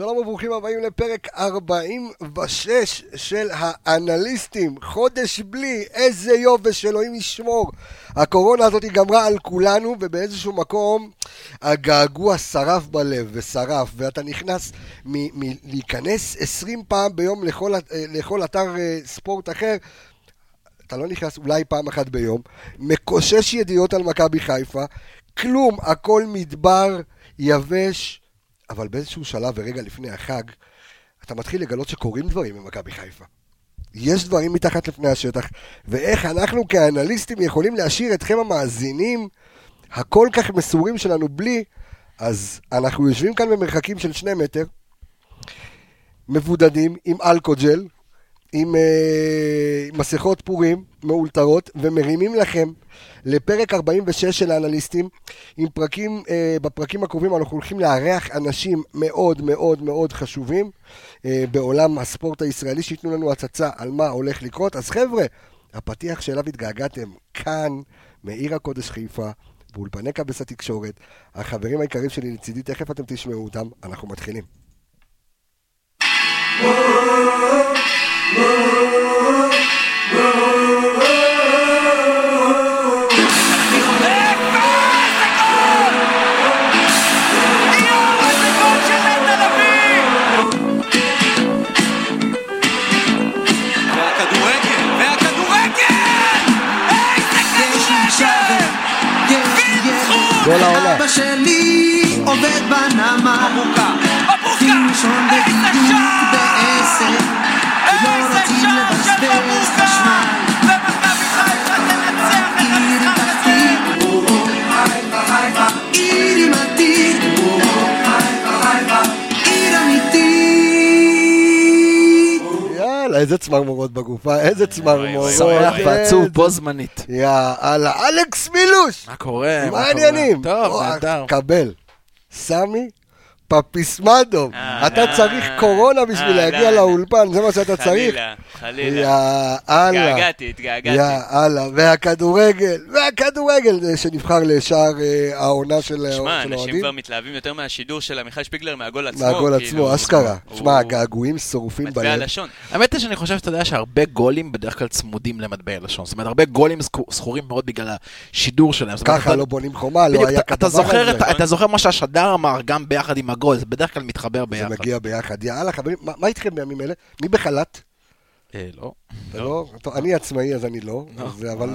שלום וברוכים הבאים לפרק 46 של האנליסטים. חודש בלי, איזה יובש, אלוהים ישמור. הקורונה הזאת גמרה על כולנו, ובאיזשהו מקום הגעגוע שרף בלב ושרף, ואתה נכנס מלהיכנס 20 פעם ביום לכל, לכל אתר אה, ספורט אחר. אתה לא נכנס אולי פעם אחת ביום, מקושש ידיעות על מכבי חיפה, כלום, הכל מדבר, יבש, אבל באיזשהו שלב ורגע לפני החג, אתה מתחיל לגלות שקורים דברים במכבי חיפה. יש דברים מתחת לפני השטח, ואיך אנחנו כאנליסטים יכולים להשאיר אתכם המאזינים הכל כך מסורים שלנו בלי, אז אנחנו יושבים כאן במרחקים של שני מטר, מבודדים עם אלכוג'ל, עם אה, מסכות פורים מאולתרות, ומרימים לכם לפרק 46 של האנליסטים, עם פרקים, אה, בפרקים הקרובים אנחנו הולכים לארח אנשים מאוד מאוד מאוד חשובים אה, בעולם הספורט הישראלי, שייתנו לנו הצצה על מה הולך לקרות. אז חבר'ה, הפתיח שאליו התגעגעתם כאן, מעיר הקודש חיפה, באולפני כבש התקשורת, החברים היקרים שלי לצידי, תכף אתם תשמעו אותם, אנחנו מתחילים. כל העולם. אבא שלי עובד בנמל. מבוקה. מבוקה. איזה שער! איזה שער של מבוקה! איזה צמרמורות בגופה, איזה צמרמורות. שמח ועצוב בו זמנית. יאללה, אלכס מילוש! מה קורה? מה העניינים? טוב, נהדר. קבל. סמי פפיסמדוב. אה, אתה צריך קורונה בשביל אה, להגיע לאולפן, זה מה שאתה צריך? חלילה, חלילה. יאללה. התגעגעתי, התגעגעתי. יאללה, והכדורגל, והכדורגל שנבחר לשער אה, העונה של האוהדים. שמע, אנשים כבר מתלהבים יותר מהשידור של עמיחי שפיגלר מהגול עצמו. מהגול עצמו, כאילו, אשכרה. שמע, הגעגועים שורפים בלב. מטבע הלשון. האמת היא שאני חושב שאתה יודע שהרבה גולים בדרך כלל צמודים למטבע הלשון. זאת אומרת, הרבה גולים זכורים מאוד בגלל השידור שלהם. ככה לא בונים חומה, לא היה כדבר הזה. אתה זוכר מה שהשדר אמר גם ביחד עם הגול, בדרך כלל מתחבר ביחד. זה מגיע ביחד. יאללה, חברים, מה, מה איתכם בימים אלה? מי בחל"ת? אה, לא. לא? טוב, אני עצמאי, אז אני לא. לא אבל לא,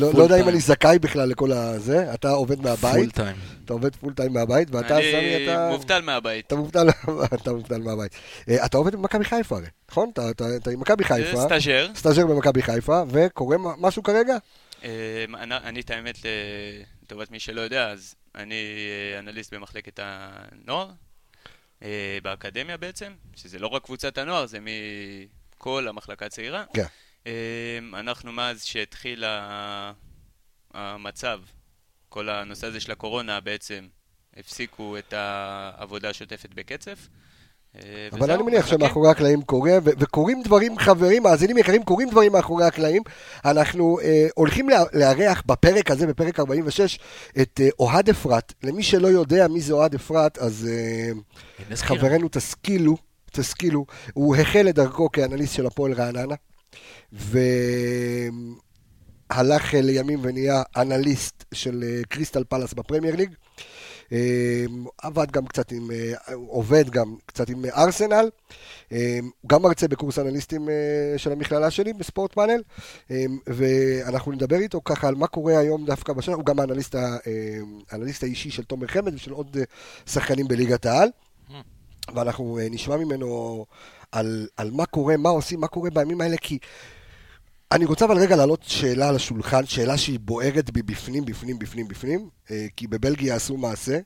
לא, לא יודע אם אני זכאי בכלל לכל הזה. אתה עובד מהבית. full time. אתה עובד full time מהבית, ואתה, סמי, אתה... אני מובטל מהבית. אתה מובטל מהבית. אה, אתה עובד במכבי חיפה הרי, נכון? אתה עם מכבי חיפה. סטאז'ר. סטאז'ר במכבי חיפה, וקורה משהו כרגע? אה, אני, את האמת, לטובת מי שלא יודע, אז אני אנליסט במחלקת הנוער. אה, באקדמיה בעצם, שזה לא רק קבוצת הנוער, זה מכל המחלקה הצעירה. כן. אה, אנחנו מאז שהתחיל המצב, כל הנושא הזה של הקורונה בעצם, הפסיקו את העבודה השוטפת בקצף. אה, אבל אני מניח שמאחורי הקלעים קורה, וקורים דברים, חברים, מאזינים יקרים, קורים דברים מאחורי הקלעים. אנחנו אה, הולכים לארח בפרק הזה, בפרק 46, את אה, אוהד אפרת. למי שלא יודע מי זה אוהד אפרת, אז אה, חברינו תשכילו, תשכילו. הוא החל את דרכו כאנליסט של הפועל רעננה, והלך לימים ונהיה אנליסט של קריסטל פלאס בפרמייר ליג. אמ, עבד גם קצת עם, אה, עובד גם קצת עם ארסנל, אמ, גם מרצה בקורס אנליסטים אה, של המכללה שלי בספורט פאנל, אמ, ואנחנו נדבר איתו ככה על מה קורה היום דווקא בשנה, הוא גם האנליסט, האנליסט האישי של תומר חמד ושל עוד אה, שחקנים בליגת העל. ואנחנו נשמע ממנו על, על מה קורה, מה עושים, מה קורה בימים האלה, כי אני רוצה אבל רגע להעלות שאלה על השולחן, שאלה שהיא בוערת בי בפנים, בפנים, בפנים, בפנים, אה, כי בבלגיה עשו מעשה,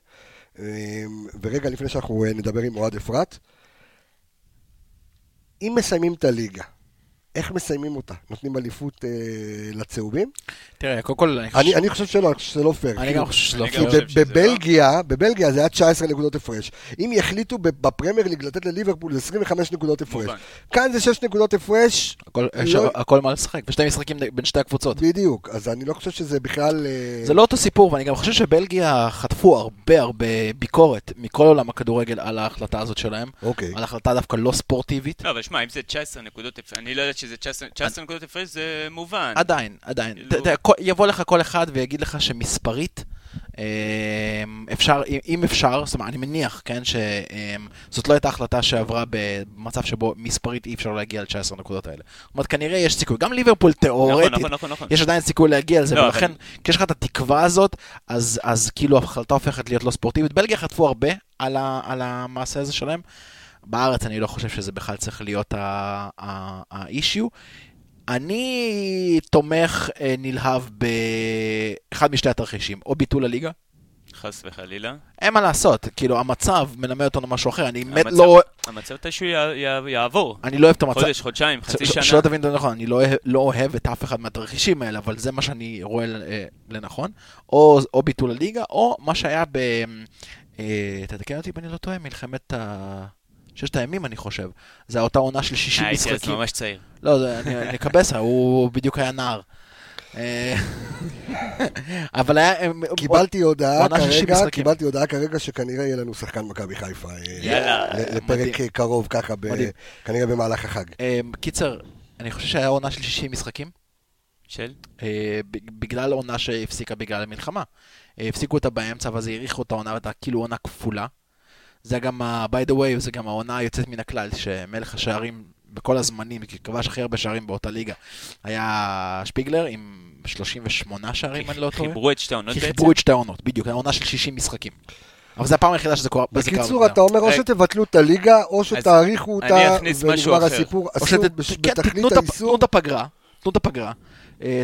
אה, ורגע לפני שאנחנו אה, נדבר עם אוהד אפרת, אם מסיימים את הליגה, איך מסיימים אותה? נותנים אליפות אה, לצהובים? תראה, קודם כל, אני אני, חושב... אני חושב שלא, שזה לא פייר. אני גם חושב שזה לא כי פייר. שזה בבלגיה, בבלגיה זה היה 19 נקודות הפרש. אם יחליטו ב- בפרמייר ליג לתת לליברפול זה 25 נקודות הפרש. מובן. כאן זה 6 נקודות הפרש, הכל- לא- הכל מה לשחק, ושתי משחקים בין שתי הקבוצות. בדיוק. אז אני לא חושב שזה בכלל... אה, זה לא אותו סיפור, ואני גם חושב שבלגיה חטפו הרבה הרבה ביקורת מכל עולם הכדורגל על ההחלטה הזאת שלהם, אוקיי. על החלטה דווקא לא ספורטיבית. לא, אבל שמע, אם זה 19 נקודות הפרש, אני לא יודעת שזה 19 19 נקודות הפרש, זה מובן. עדיין, עדיין. כאילו- יבוא לך כל אחד ויגיד לך שמספרית, אה, אפשר, אם- אפשר, זאת אומרת, אני מניח, כן, שזאת לא הייתה החלטה שעברה במצב שבו מספרית אי אפשר להגיע ל-19 הנקודות האלה. זאת אומרת, כנראה יש סיכוי. גם ליברפול נכון, תיאורטית, נכון, נכון, נכון. יש עדיין סיכוי להגיע לזה, לא, אבל- ולכן, כשיש לך את התקווה הזאת, אז, אז כאילו ההחלטה הופכת להיות לא ספורטיבית. בלגיה חטפו הרבה על, ה, על המעשה הזה שלהם. בארץ אני לא חושב שזה בכלל צריך להיות האישיו. אני תומך אה, נלהב באחד משתי התרחישים, או ביטול הליגה. חס וחלילה. אין מה לעשות, כאילו המצב מלמד אותנו משהו אחר, אני מת המצב- לא, המצב יע- יעבור. אני לא אוהב את המצב, חודש, חודשיים, חצי ש- שנה. שלא תבין את זה נכון, אני לא אוהב, לא אוהב את אף אחד מהתרחישים האלה, אבל זה מה שאני רואה אה, לנכון. או, או ביטול הליגה, או מה שהיה ב... אה, תתקן אותי אם אני לא טועה, מלחמת ה... ששת הימים אני חושב. זה אותה עונה של 60 אה, הייתי אז משחקים. ממש צעיר. לא, זה- אני אני קבסה, הוא בדיוק היה נער. אה, אבל היה... קיבלתי הודעה עונה של 60 כרגע, משחקים. קיבלתי הודעה כרגע שכנראה יהיה לנו שחקן מכבי חיפה. אה, יאללה. לפרק קרוב ככה. כנראה במהלך החג. קיצר, אני חושב שהיה עונה של 60 משחקים, של? בגלל עונה שהפסיקה בגלל המלחמה. הפסיקו אותה באמצע, ואז האריכו את העונה, והייתה כאילו עונה כפולה. זה גם, by the way, זה גם העונה היוצאת מן הכלל, שמלך השערים בכל הזמנים, כי כבש הכי הרבה שערים באותה ליגה, היה שפיגלר עם 38 שערים, אני לא טועה. חיברו את שתי העונות בעצם? חיברו את שתי העונות, בדיוק, העונה של 60 משחקים. אבל זו הפעם היחידה שזה קורה. בקיצור. אתה אומר או. שתבטלו את הליגה, או שתאריכו אני אותה, ונגמר. הסיפור. או אסור כן, בתכלית תנו את הפ- תנו האיסור. את הפגרה, תנו את הפגרה,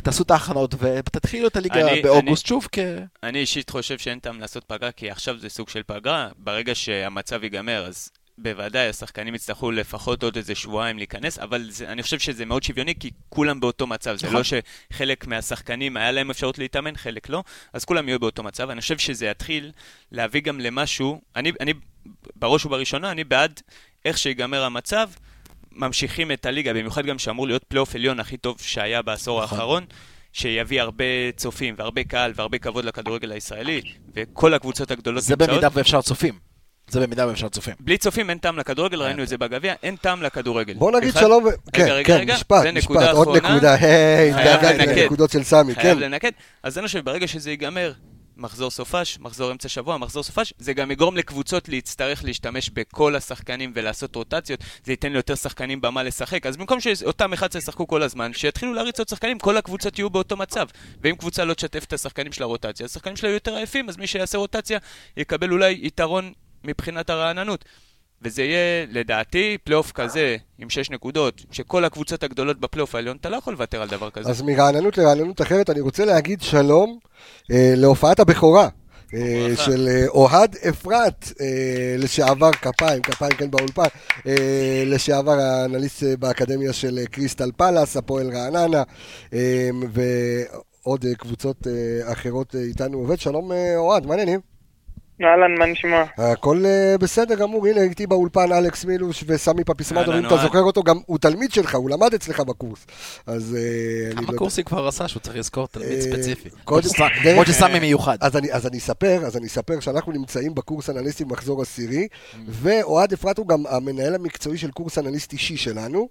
תעשו את ההכנות ותתחילו את הליגה אני- באוגוסט שוב כ... אני אישית חושב שאין טעם לעשות פגרה, כי עכשיו זה סוג של פגרה. ברגע שהמצב ייגמר, אז בוודאי השחקנים יצטרכו לפחות עוד איזה שבועיים להיכנס, אבל זה, אני חושב שזה מאוד שוויוני, כי כולם באותו מצב. זה נכון. לא שחלק מהשחקנים היה להם אפשרות להתאמן, חלק לא, אז כולם יהיו באותו מצב. אני חושב שזה יתחיל להביא גם למשהו, אני, אני בראש ובראשונה, אני בעד איך שיגמר המצב. ממשיכים את הליגה, במיוחד גם שאמור להיות פלייאוף עליון הכי טוב שהיה בעשור נכון. האחרון, שיביא הרבה צופים והרבה קהל והרבה כבוד לכדורגל הישראלי, וכל הקבוצות הגדולות זה במידה ואפשר צופים. זה במידה ואפשר צופים. בלי צופים אין טעם לכדורגל, ראינו את זה בגביע, אין טעם לכדורגל. בוא נגיד שלום, כן, כן, משפט, זה משפט, עוד. נקודה, היי. לנקודות של סמי, כן. חייב לנקד. אז אני חושב שברגע שזה ייגמר, מחזור סופש, מחזור אמצע שבוע, מחזור סופש, זה גם יגרום לקבוצות להצטרך להשתמש בכל השחקנים ולעשות רוטציות, זה ייתן ליותר שחקנים במה לשחק. אז במקום שאותם 11 ישחקו כל הזמן, שיתחילו להריץ עוד שחקנים, כל הקבוצות יהיו באותו מצב. ואם קבוצה לא תשתף את השחקנים של הרוטציה, השחקנים שלה יהיו יותר עייפים, אז מי שיעשה רוטציה יקבל אולי יתרון מבחינת הרעננות. וזה יהיה, לדעתי, פלייאוף כזה, עם 6 נקודות, שכל הקבוצות הגדולות בפלייאוף העליון, אתה לא יכול לוותר על דבר כזה. אז מרעננות לרעננות אחרת, אני רוצה להגיד שלום אה, להופעת הבכורה. אה. של אה, אוהד אפרת, אה, לשעבר כפיים, כפיים כן באולפן, אה, לשעבר האנליסט אה, באקדמיה של אה, קריסטל פלאס, הפועל רעננה, אה, ועוד קבוצות אה, אחרות איתנו עובד. שלום אוהד, מה העניינים? אהלן, מה נשמע? הכל אה, בסדר גמור, הנה איתי באולפן אלכס מילוש וסמי פפיסמטו, אהלן, אם אתה. זוכר אותו, גם הוא תלמיד שלך, הוא למד אצלך בקורס. אז אה, אני לא כמה יודע- קורסים כבר עשה שהוא צריך לזכור תלמיד אה, ספציפי? למרות דרך- שסמי מיוחד. אז אני, אספר, אז אני אספר שאנחנו נמצאים בקורס אנליסטים מחזור עשירי, ואוהד אפרת הוא גם המנהל המקצועי של קורס אנליסט אישי שלנו.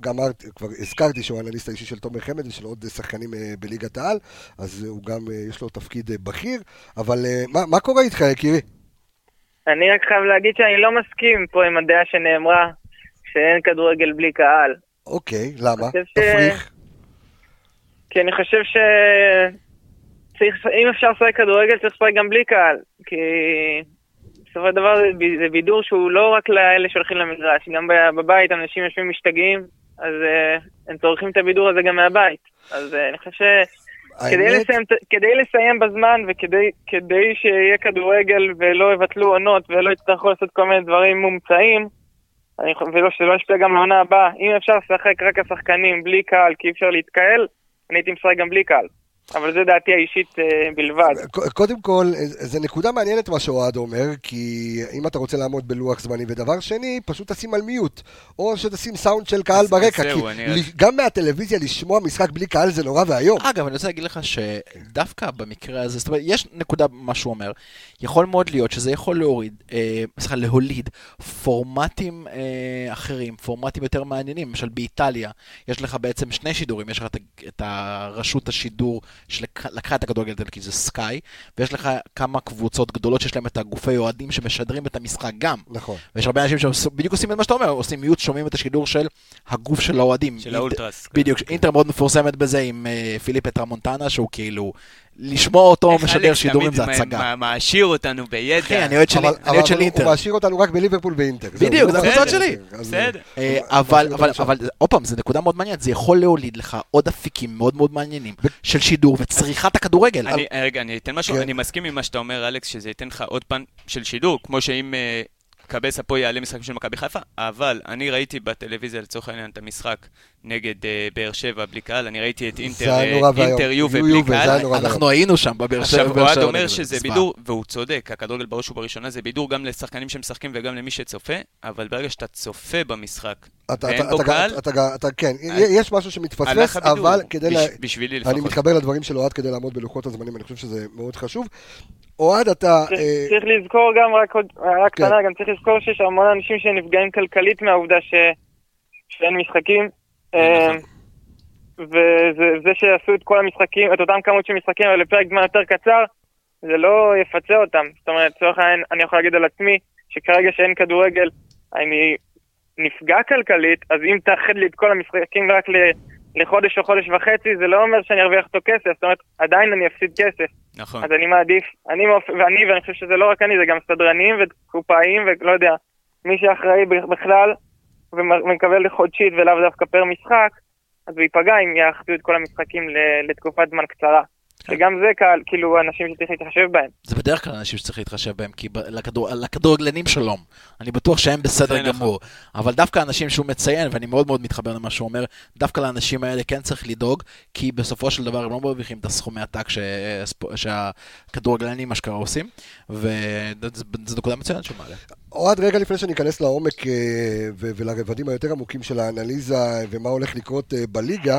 גם כבר הזכרתי שהוא האנליסט האישי של תומר חמד ושל עוד שחקנים בליגת העל, אז הוא גם, יש לו תפקיד בכיר, אבל מה, מה קורה איתך, יקירי? אני רק חייב להגיד שאני לא מסכים פה עם הדעה שנאמרה שאין כדורגל בלי קהל. אוקיי, למה? תפריך. כי אני חושב ש... צריך, אם אפשר לשחק כדורגל, צריך לשחק גם בלי קהל. כי בסופו של דבר זה בידור שהוא לא רק לאלה שהולכים למגרש, גם בבית אנשים יושבים משתגעים, אז uh, הם צורכים את הבידור הזה גם מהבית. אז uh, אני חושב ש... כדי האמת, לסיים, כדי לסיים בזמן וכדי כדי שיהיה כדורגל ולא יבטלו עונות ולא יצטרכו לעשות כל מיני דברים מומצאים, אני, ולא, שלא ישפיע גם לעונה הבאה. אם אפשר לשחק רק השחקנים בלי קהל, כי אי אפשר להתקהל, אני הייתי משחק גם בלי קהל. אבל זו דעתי האישית אה, בלבד. קודם כל, זו נקודה מעניינת מה שאוהד אומר, כי אם אתה רוצה לעמוד בלוח זמני, ודבר שני, פשוט תשים על מיוט, או שתשים סאונד של קהל ברקע, כי אני- גם מהטלוויזיה לשמוע משחק בלי קהל זה נורא ואיום. אגב, אני רוצה להגיד לך שדווקא במקרה הזה, זאת אומרת, יש נקודה במה שהוא אומר, יכול מאוד להיות שזה יכול להוריד, אה, סליחה, להוליד פורמטים אה, אחרים, פורמטים יותר מעניינים. למשל באיטליה, יש לך בעצם שני שידורים, יש לך את, את הרשות השידור שלקחה את הכדורגל האיטלקי, זה סקאי, ויש לך כמה קבוצות גדולות שיש להם את הגופי אוהדים שמשדרים את המשחק גם. נכון. ויש הרבה אנשים שבדיוק עושים את מה שאתה אומר, עושים מיוט, שומעים את השידור של הגוף של האוהדים. של האולטרס. בדיוק, אינטר מאוד מפורסמת בזה עם אה, פיליפ טרמונטנה, שהוא כאילו, לשמוע אותו משדר אלכס שידורים תמיד זה הצגה. מ- מעשיר אותנו בידע. אחי, אני אוהד של של אבל הוא- אינטר. הוא מעשיר אותנו רק בליברפול ואינטר. בדיוק, זה הקבוצות שלי. בסדר. אה, אבל, עוד פעם, זו נקודה מאוד מעניינת, זה יכול להוליד לך עוד אפיקים מאוד מאוד מעניינים של שידור וצריכת הכדורגל. אני, רגע, אני אתן משהו, כן. אני מסכים עם מה שאתה אומר, אלכס, שזה ייתן לך עוד פן של שידור, כמו שאם אה, קבסה פה יעלה משחקים של מכבי חיפה, אבל אני ראיתי בטלוויזיה לצורך העניין את המשחק נגד אה, באר שבע בלי קהל, אני ראיתי את אינטר, אה. אינטר יובה יו- בלי יובה, זה היה קהל. אנחנו היינו שם בבאר שבע. עכשיו, אוהד אומר שזה. בידור, והוא צודק, הכדורגל בראש ובראשונה זה בידור גם לשחקנים שמשחקים וגם למי שצופה, אבל ברגע שאתה צופה במשחק, אתה- ואין אתה- בו אתה- קהל, אתה- אתה- אתה- כן, אה, יש משהו שמתפספס, אבל כדי. בש- בשבילי אני לפחות. מתחבר לדברים של אוהד כדי לעמוד בלוחות הזמנים, אני חושב שזה מאוד חשוב. אוהד, אתה... צריך- אה, צריך לזכור גם, רק עוד הערה כן. קטנה, גם צריך לזכור שיש המון אנשים שנפגעים כלכלית מהעובדה ש- שאין משחקים. אה, נכון. וזה שעשו את כל המשחקים, את אותם כמות של משחקים, אבל לפרק זמן יותר קצר, זה לא יפצה אותם. זאת אומרת, לצורך העניין, אני יכול להגיד על עצמי, שכרגע שאין כדורגל, אני נפגע כלכלית, אז אם תאחד לי את כל המשחקים רק לחודש או חודש וחצי, זה לא אומר שאני ארוויח אותו כסף, זאת אומרת, עדיין אני אפסיד כסף. נכון. אז אני מעדיף, אני מאופ- ואני, ואני חושב שזה לא רק אני, זה גם סדרנים וקופאים ולא יודע, מי שאחראי בכלל ומ- ומקבל חודשית ולאו דווקא פר משחק, אז הוא ייפגע אם יאחדו את כל המשחקים לתקופת זמן קצרה. כן. שגם זה קהל, כאילו, אנשים שצריך להתחשב בהם. זה בדרך כלל אנשים שצריך להתחשב בהם, כי לכדור- לכדורגלנים שלום. אני בטוח שהם בסדר נכון. גמור. אבל דווקא האנשים שהוא מציין, ואני מאוד מאוד מתחבר למה שהוא אומר, דווקא לאנשים האלה כן צריך לדאוג, כי בסופו של דבר הם לא מרוויחים את הסכומי עתק שהכדורגלנים אשכרה עושים, וזו נקודה מצוינת שהוא מעלה. אוהד, רגע לפני שניכנס לעומק אה, ולרבדים היותר עמוקים של האנליזה ומה הולך לקרות אה, בליגה,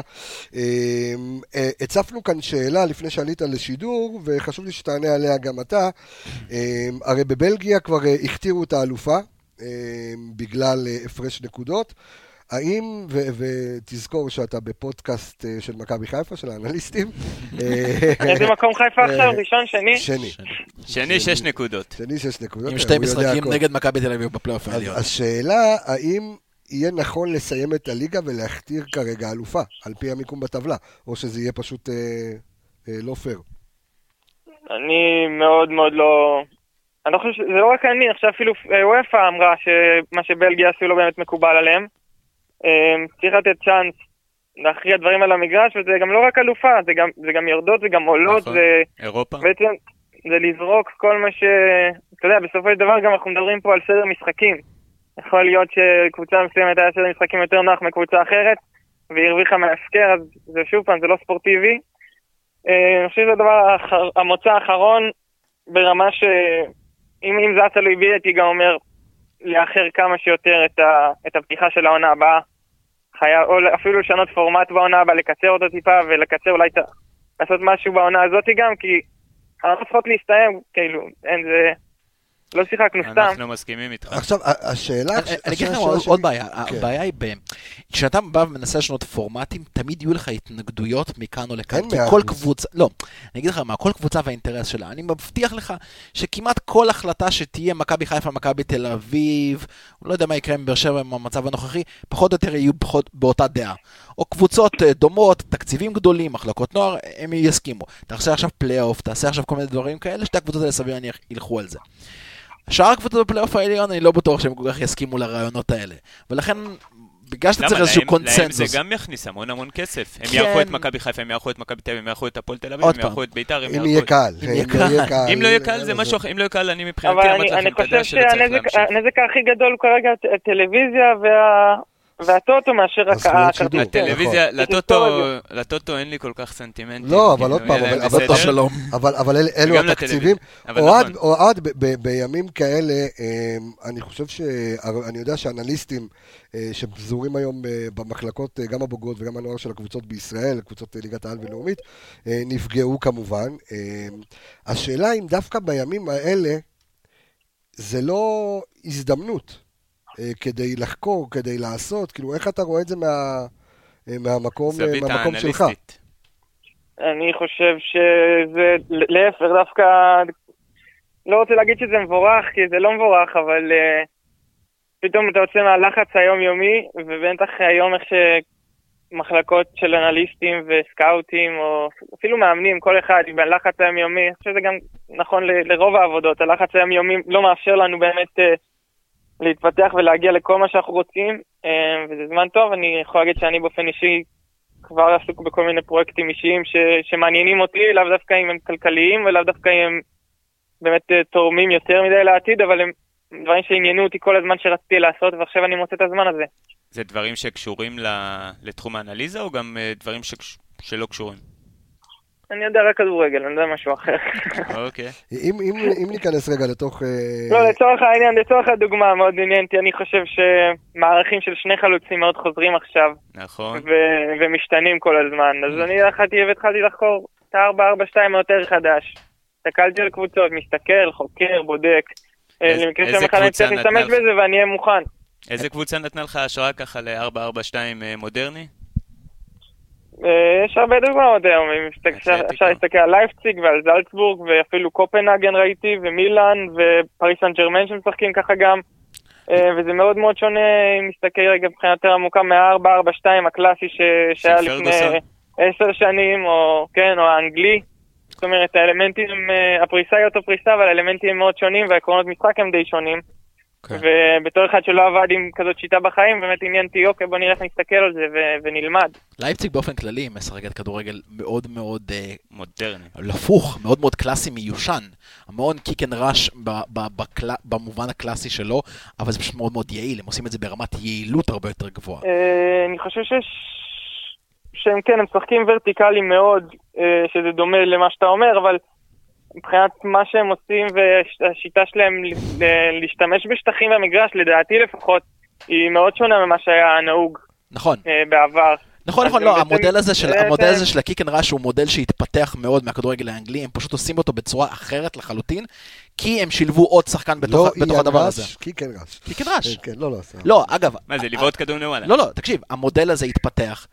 אה, הצפנו כאן שאלה לפני שעלית לשידור, וחשוב לי שתענה עליה גם אתה. הרי בבלגיה כבר הכתירו את האלופה, בגלל הפרש נקודות. האם, ו- ותזכור שאתה בפודקאסט אה, של מכבי חיפה, של האנליסטים. אה, איזה מקום חיפה עכשיו? ראשון, שני? שני. שני, שש נקודות. שני שש נקודות. עם שתי הוא יודע משחקים. נגד מכבי תל אביב בפלייאוף העליון. השאלה, האם יהיה נכון לסיים את הליגה ולהכתיר כרגע אלופה, על פי המיקום בטבלה, או שזה יהיה פשוט אה, אה, לא פייר? אני מאוד מאוד לא... אני לא חושב ש... זה לא רק אני, עכשיו אפילו אה, וופא אמרה שמה שבלגיה עשו לא באמת מקובל עליהם. אה, צריך לתת צ'אנס להכריע דברים על המגרש, וזה גם לא רק אלופה, זה גם, זה גם יורדות, זה גם עולות, נכון. זה אירופה. בעצם, זה לזרוק כל מה ש... אתה יודע, בסופו של דבר גם אנחנו מדברים פה על סדר משחקים. יכול להיות שקבוצה מסוימת היה סדר משחקים יותר נוח מקבוצה אחרת, והיא הרוויחה מההפקר, אז זה שוב פעם, זה לא ספורטיבי. אה, אני חושב שזה הדבר, המוצא האחרון, ברמה ש... אם זה היה תלוי בי, הייתי גם אומר לאחר כמה שיותר את, ה, את הפתיחה של העונה הבאה. חייב, או אפילו לשנות פורמט בעונה הבאה, לקצר אותו טיפה, ולקצר אולי, לעשות משהו בעונה הזאת גם, כי אנחנו צריכות להסתיים, כאילו, אין זה... לא שיחקנו סתם. אנחנו מסכימים איתך. עכשיו, השאלה... אני- אגיד לך עוד- בעיה, כן. הבעיה היא ב... כשאתה בא ומנסה לשנות פורמטים, תמיד יהיו לך התנגדויות מכאן או לכאן. אין כי מאה כל אחוז. קבוצה, לא, אני אגיד לך מה, כל קבוצה והאינטרס שלה. אני מבטיח לך שכמעט כל החלטה שתהיה מכבי חיפה, מכבי תל אביב, לא יודע מה יקרה עם באר שבע עם המצב הנוכחי, פחות או יותר יהיו באותה דעה. או קבוצות אה, דומות, תקציבים גדולים, מחלקות נוער, הם יסכימו. תעשה עכשיו פלייאוף, תעשה עכשיו כל מיני דברים כאלה, שתי הקבוצות האלה סביר להניח ילכו על זה. שאר הקבוצות בפלייאוף העליון, אני לא בטוח שהם כל כך יסכימו לרעיונות האלה. ולכן, בגלל שאתה? צריך איזשהו להם- להם קונצנזוס. זה גם יכניס המון המון כסף. הם כן. יערכו את מכבי חיפה, הם יערכו את מכבי תל אביב, הם יערכו את הפועל תל אביב, הם. יערכו את ביתר, הם אם יערכו. אם יהיה קהל. אם לא יהיה קהל זה משהו אחר, אם לא יהיה קהל אני מבחינתי אבל אמרתי אני, לכם אני את הדעה חושב שלא צריך שהנזק להמשיך. הנזק הכי גדול כרגע הט- הטלוויזיה וה... והטוטו מאשר הקהל. שידור. הטלוויזיה. לטוטו, תזכור את לטוטו אין לי כל כך סנטימנטים. לא, אבל כאילו, עוד פעם, אבל- אבל- בסדר. שלום. אבל, אבל אל, אלו התקציבים. אוהד, נכון. אוהד בימים כאלה, אה, אני חושב ש... אני יודע שאנליסטים אה, שפזורים היום אה, במחלקות, אה, גם הבוגרות וגם הנוער של הקבוצות בישראל, קבוצות ליגת העל ולאומית, נפגעו כמובן. אה, השאלה אם דווקא בימים האלה זה לא הזדמנות כדי לחקור, כדי לעשות, כאילו איך אתה רואה את זה מה, אה, מהמקום, אה, מהמקום שלך? אני חושב שזה להפך, דווקא, לא רוצה להגיד שזה מבורך, כי זה לא מבורך, אבל uh, פתאום אתה יוצא מהלחץ היומיומי, ובטח היום איך שמחלקות של אנליסטים וסקאוטים, או אפילו מאמנים, כל אחד עם הלחץ היומיומי, אני חושב שזה גם נכון ל- לרוב העבודות, הלחץ היומיומי לא מאפשר לנו באמת uh, להתפתח ולהגיע לכל מה שאנחנו רוצים, uh, וזה זמן טוב, אני יכול להגיד שאני באופן אישי כבר עסוק בכל מיני פרויקטים אישיים ש, שמעניינים אותי, לאו דווקא אם הם כלכליים ולאו דווקא אם הם באמת אה, תורמים יותר מדי לעתיד, אבל הם דברים שעניינו אותי כל הזמן שרציתי לעשות, ועכשיו אני מוצא את הזמן הזה. זה דברים שקשורים לתחום האנליזה, או גם אה, דברים שקש- שלא קשורים? אני יודע רק כדורגל, אני יודע משהו אחר. אוקיי. אם, אם, אם ניכנס רגע לתוך... אה, לא, לצורך העניין, לצורך הדוגמה, מאוד עניין אותי, אני חושב שמערכים של שני חלוצים מאוד חוזרים עכשיו, נכון. ו- ומשתנים כל הזמן. אז אני הלכתי והתחלתי לחקור את ה-442 היותר חדש. הסתכלתי על קבוצות, מסתכל, חוקר, בודק. אה, איזה- למקרה שיום אחד אני צריך להשתמש? בזה ואני אהיה מוכן. איזה קבוצה נתנה לך השראה ככה ל-442 מודרני? אה, יש הרבה דוגמאות היום, אם. אפשר להסתכל על לייפציג ועל זלצבורג ואפילו קופנהגן ראיתי ומילאן ופריס סן ג'רמן שמשחקים ככה גם אה, וזה מאוד מאוד שונה אם נסתכל רגע מבחינה יותר עמוקה מה-442 הקלאסי שהיה לפני. עשר שנים או כן או האנגלי זאת אומרת האלמנטים, אה, הפריסה היא אותו פריסה אבל האלמנטים מאוד שונים והעקרונות משחק הם די שונים כן. ובתור אחד שלא עבד עם כזאת שיטה בחיים באמת עניין אותי אוקיי בוא נלך נסתכל על זה ו- ונלמד לייפציג באופן כללי משחקת כדורגל מאוד מאוד אה, מודרני. הפוך, מאוד מאוד קלאסי מיושן. המון kick and rush במובן הקלאסי שלו, אבל זה פשוט מאוד מאוד יעיל, הם עושים את זה ברמת יעילות הרבה יותר גבוהה. אה, אני חושב שיש... שהם כן, הם משחקים ורטיקלי מאוד, אה, שזה דומה למה שאתה אומר, אבל מבחינת מה שהם עושים והשיטה שלהם להשתמש בשטחים במגרש, לדעתי לפחות, היא מאוד שונה ממה שהיה נהוג נכון, אה, בעבר. נכון, נכון, לא, המודל הזה של, המודל זה- הזה של ה kick and rush הוא מודל שהתפתח מאוד מהכדורגל האנגלי, הם פשוט עושים אותו בצורה אחרת לחלוטין, כי הם שילבו עוד שחקן בתוך, לא הדבר הזה. rush. kick and rush. כן, כן, לא, לא, סתם. לא, אגב, מה זה, לבעוט כדור נוואלה? לא, לא, תקשיב, המודל הזה התפתח.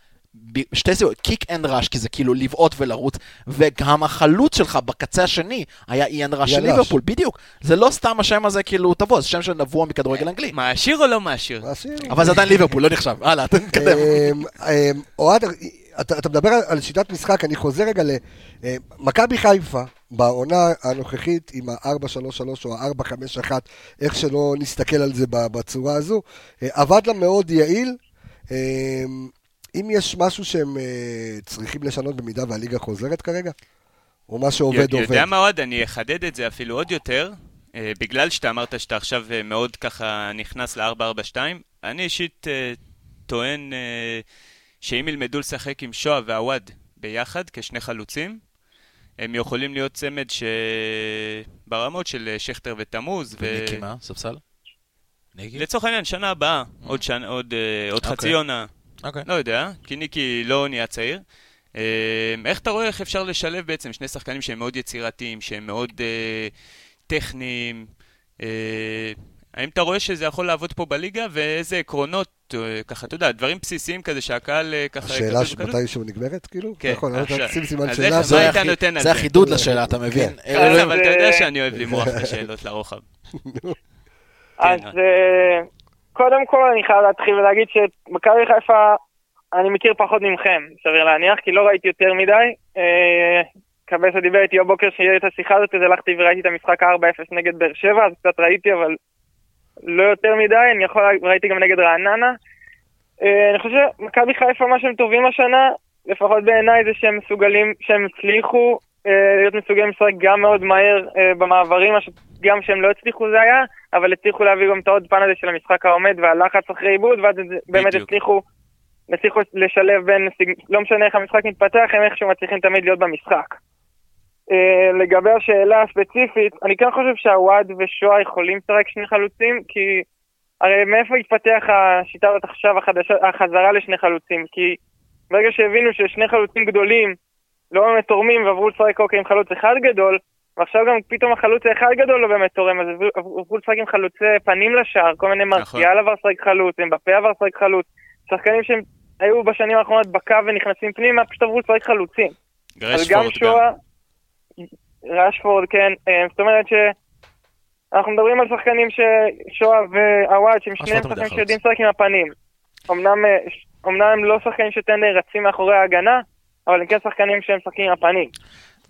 שתי סיבות, kick and rush, כי זה כאילו לבעוט ולרוץ, וגם החלוץ שלך בקצה השני היה איאן ראש של. ליברפול, בדיוק. זה לא סתם השם הזה כאילו תבוא, זה שם שנבוע מכדורגל אנגלי. מעשיר או לא מעשיר? מעשיר. אבל זה עדיין ליברפול, לא נחשב. הלאה, תתקדם. אמ, אמ, אוהד, אתה אתה מדבר על- שיטת משחק, אני חוזר רגע למכבי חיפה, בעונה הנוכחית עם ה-4-3-3 או ה-4-5-1, איך שלא נסתכל על זה ב- בצורה הזו, אה, עבד לה מאוד יעיל. אם יש משהו שהם אה, צריכים לשנות במידה והליגה חוזרת כרגע? או מה שעובד יודע עובד? מה עוד? אני אחדד את זה אפילו עוד יותר. אה, בגלל שאתה אמרת שאתה עכשיו אה, מאוד ככה נכנס ל-442, אני אישית אה, טוען אה, שאם ילמדו לשחק עם שואה ועווד ביחד כשני חלוצים, הם יכולים להיות צמד שברמות של שכטר ותמוז. ו- וניקי מה? ספסל? ניקי? לצורך העניין, שנה הבאה, עוד, שנה, עוד, עוד חצי אוקיי. עונה, אוקיי. לא יודע, כי ניקי לא נהיה צעיר. אה, איך אתה רואה איך אפשר לשלב בעצם שני שחקנים שהם מאוד יצירתיים, שהם מאוד אה, טכניים? אה, האם אתה רואה שזה יכול לעבוד פה בליגה, ואיזה עקרונות, אה, ככה, אתה יודע, דברים בסיסיים כזה שהקהל אה, ככה... השאלה בקלות? שמתישהו נגמרת, כאילו? כן, לענות עכשיו. שים סימן אז שאלה? איך- זה מה היית נותן על זה זה? החידוד לשאלה, אתה מבין? כן. אה, אז, אבל אתה יודע שאני אוהב למרוח את השאלות לרוחב. אז כן. אה, קודם כל אני חייב להתחיל ולהגיד שמכבי חיפה אני מכיר פחות מכם, סביר להניח, כי לא ראיתי יותר מדי. אה, קבסה דיבר איתי הבוקר שיהיה את השיחה הזאת, אז הלכתי וראיתי את המשחק 4-0 נגד באר שבע, אז קצת ראיתי, אבל לא יותר מדי, אני יכול, ראיתי גם נגד רעננה. אה, אני חושב שמכבי חיפה, מה שהם טובים השנה, לפחות בעיניי זה שהם מסוגלים, שהם הצליחו אה, להיות מסוגלים לשחק גם מאוד מהר אה, במעברים, שגם שהם לא הצליחו זה היה, אבל הצליחו להביא גם את העוד פן הזה של המשחק העומד והלחץ אחרי עיבוד, ואז באמת. הצליחו, הצליחו לשלב בין, לא משנה איך המשחק מתפתח, הם איכשהו מצליחים תמיד להיות במשחק. אה, לגבי השאלה הספציפית, אני כן חושב שהוואד ושואה יכולים לשחק שני חלוצים, כי הרי מאיפה התפתח השיטה הזאת עכשיו, החדשה, החזרה לשני חלוצים? כי ברגע שהבינו ששני חלוצים גדולים לא באמת תורמים ועברו לשחק אוקיי עם חלוץ אחד גדול, ועכשיו גם פתאום החלוץ האחד גדול לא באמת תורם, אז עברו- לשחק עם חלוצי פנים לשער, כל מיני מרסיאל עבר לשחק חלוץ, אמבפה עבר לשחק חלוץ, שחקנים שהם היו בשנים האחרונות בקו ונכנסים פנימה, פשוט עברו לשחק חלוצים. אז גם רשפורד שואה, רשפורד, כן, אה, זאת אומרת ש... אנחנו מדברים על שחקנים ששואה ועוואד, שהם שניהם רשפורד תמיד שחקנים שיודעים לשחק עם הפנים. אמנם, אה, אמנם הם לא שחקנים שטנדר רצים מאחורי ההגנה, אבל הם כן שחקנים שהם משחקים עם הפנים.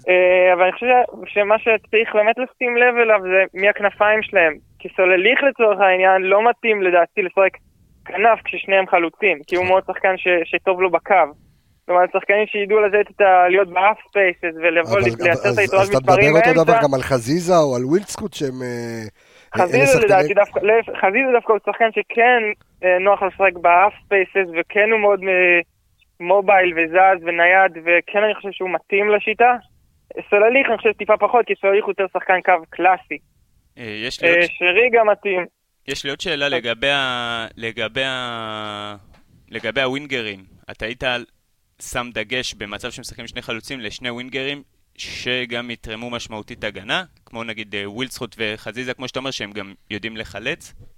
אה, אבל אני חושב שמה שצריך באמת לשים לב אליו זה מי הכנפיים שלהם. כי סולליך לצורך העניין לא מתאים לדעתי לשחק כנף כששניהם חלוצים, כי הוא מאוד שחקן ש- שטוב לו בקו. אומרת, שחקנים שידעו לתת את ה... להיות ב half spaces ולבוא לייצר את אז- היתרונות אז אתה מספרים מדבר אותו דבר באמצע. גם על חזיזה או על ווילדסחוט שהם... אה, אלה חזיזה לדעתי דווקא, חזיזה דווקא הוא שחקן שכן אה, נוח לו לשחק ב half spaces וכן הוא מאוד אה, מובייל וזז ונייד וכן אני חושב שהוא מתאים לשיטה. סולליך אני חושב טיפה פחות כי סולליך הוא יותר שחקן קו קלאסי. אה, יש לי עוד אה, שרי גם מתאים. יש לי עוד שאלה לגבי ה... לגבי ה... לגבי ה wingerים. אתה היית שם דגש במצב שמשחקים שני חלוצים לשני wingerים שגם יתרמו משמעותית הגנה, כמו נגיד אה, ווילדסחוט וחזיזה, כמו שאתה אומר, שהם גם יודעים לחלץ. זאת אומרת, אני-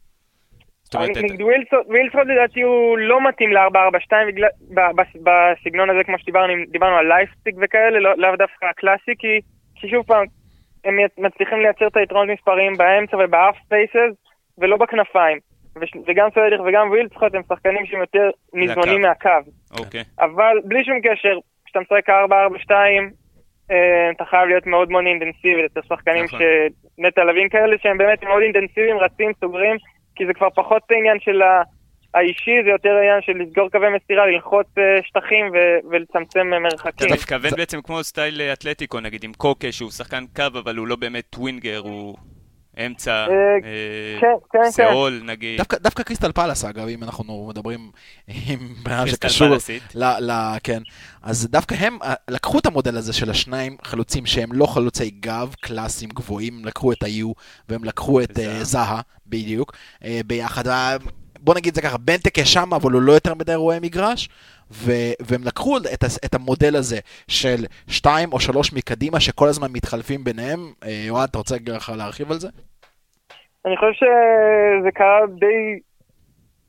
את- נגד ווילסון- ווילסון לדעתי הוא לא מתאים ל-442 בגלל- ב- ב- בסגנון הזה כמו שדיברנו דיברנו על לייפסטיק וכאלה, לא- לאו דווקא הקלאסי, כי כי שוב פעם, הם מצליחים לייצר את היתרונות מספריים באמצע וב half spaces ולא בכנפיים. וגם סולליך וגם ווילדסחוט הם שחקנים שהם יותר ניזונים. מהקו. אוקיי. אבל בלי שום קשר, כשאתה משחק 4-4-2, אה, אתה חייב להיות מאוד מאוד אינטנסיבי, אתה שחקנים נכון. שנטע לביא כאלה שהם באמת מאוד אינטנסיביים, רצים, סוגרים, כי זה כבר פחות העניין של ה- האישי, זה יותר העניין של לסגור קווי מסירה, ללחוץ אה, שטחים ולצמצם אה, אתה מרחקים. מתכוון בעצם כמו סטייל אה, אתלטיקו, נגיד עם קוקה, שהוא שחקן קו, אבל הוא לא באמת ווינגר, הוא אמצע, אה, אה, כן, כן, כן. סאול נגיד. דווקא, קריסטל פלאס, אגב, אם אנחנו מדברים עם קריסטל שקשור פלאסית. ל, ל... כן. אז דווקא הם לקחו את המודל הזה של השניים חלוצים שהם לא חלוצי גב קלאסיים גבוהים, לקחו את ה-U והם לקחו את זהה. אה, זהה, בדיוק, ביחד. בוא נגיד זה ככה, בנטק יש שם, אבל הוא לא יותר מדי רואה מגרש. ו- והם לקחו את, הס- את המודל הזה של שתיים או שלוש מקדימה שכל הזמן מתחלפים ביניהם. אה, יועד, אתה רוצה ככה להרחיב על זה? אני חושב שזה קרה די...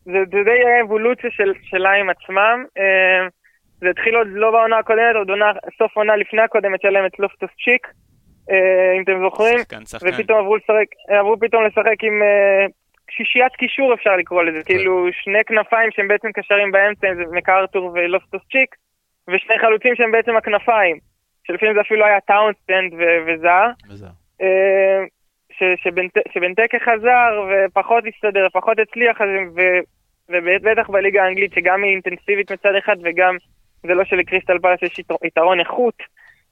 זה, זה די האבולוציה של, שלה עם עצמם. אה, זה התחיל עוד לא בעונה הקודמת, עוד עונה, סוף עונה לפני הקודמת שלהם את לופטוס צ'יק, אה, אם אתם זוכרים. שחקן, שחקן. ופתאום עברו לשחק, עברו פתאום לשחק עם שישיית קישור אפשר לקרוא לזה, כאילו שני כנפיים שהם בעצם קשרים באמצע, זה מקארתור ולופטוס צ'יק, ושני חלוצים שהם בעצם הכנפיים, שלפעמים זה אפילו היה טאונסנד ו- וזאהה. וזהו. אה, שבנטקה חזר ופחות הסתדר, פחות הצליח, ובטח בליגה האנגלית שגם היא אינטנסיבית מצד אחד וגם זה לא שלקריסטל פלס יש יתר- יתרון איכות,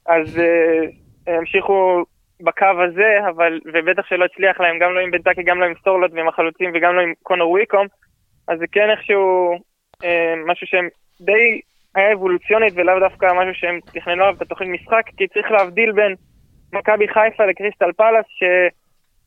אז אה, המשיכו בקו הזה, אבל, ובטח שלא הצליח להם, גם לא עם בנטקה, גם לא עם סטורלוט ועם החלוצים וגם לא עם קונור וויקום, אז זה כן איכשהו אה, משהו שהם די היה אבולוציונית ולאו דווקא משהו שהם תכננו עליו את התוכנית משחק, כי צריך להבדיל בין מכבי חיפה לקריסטל פלאס,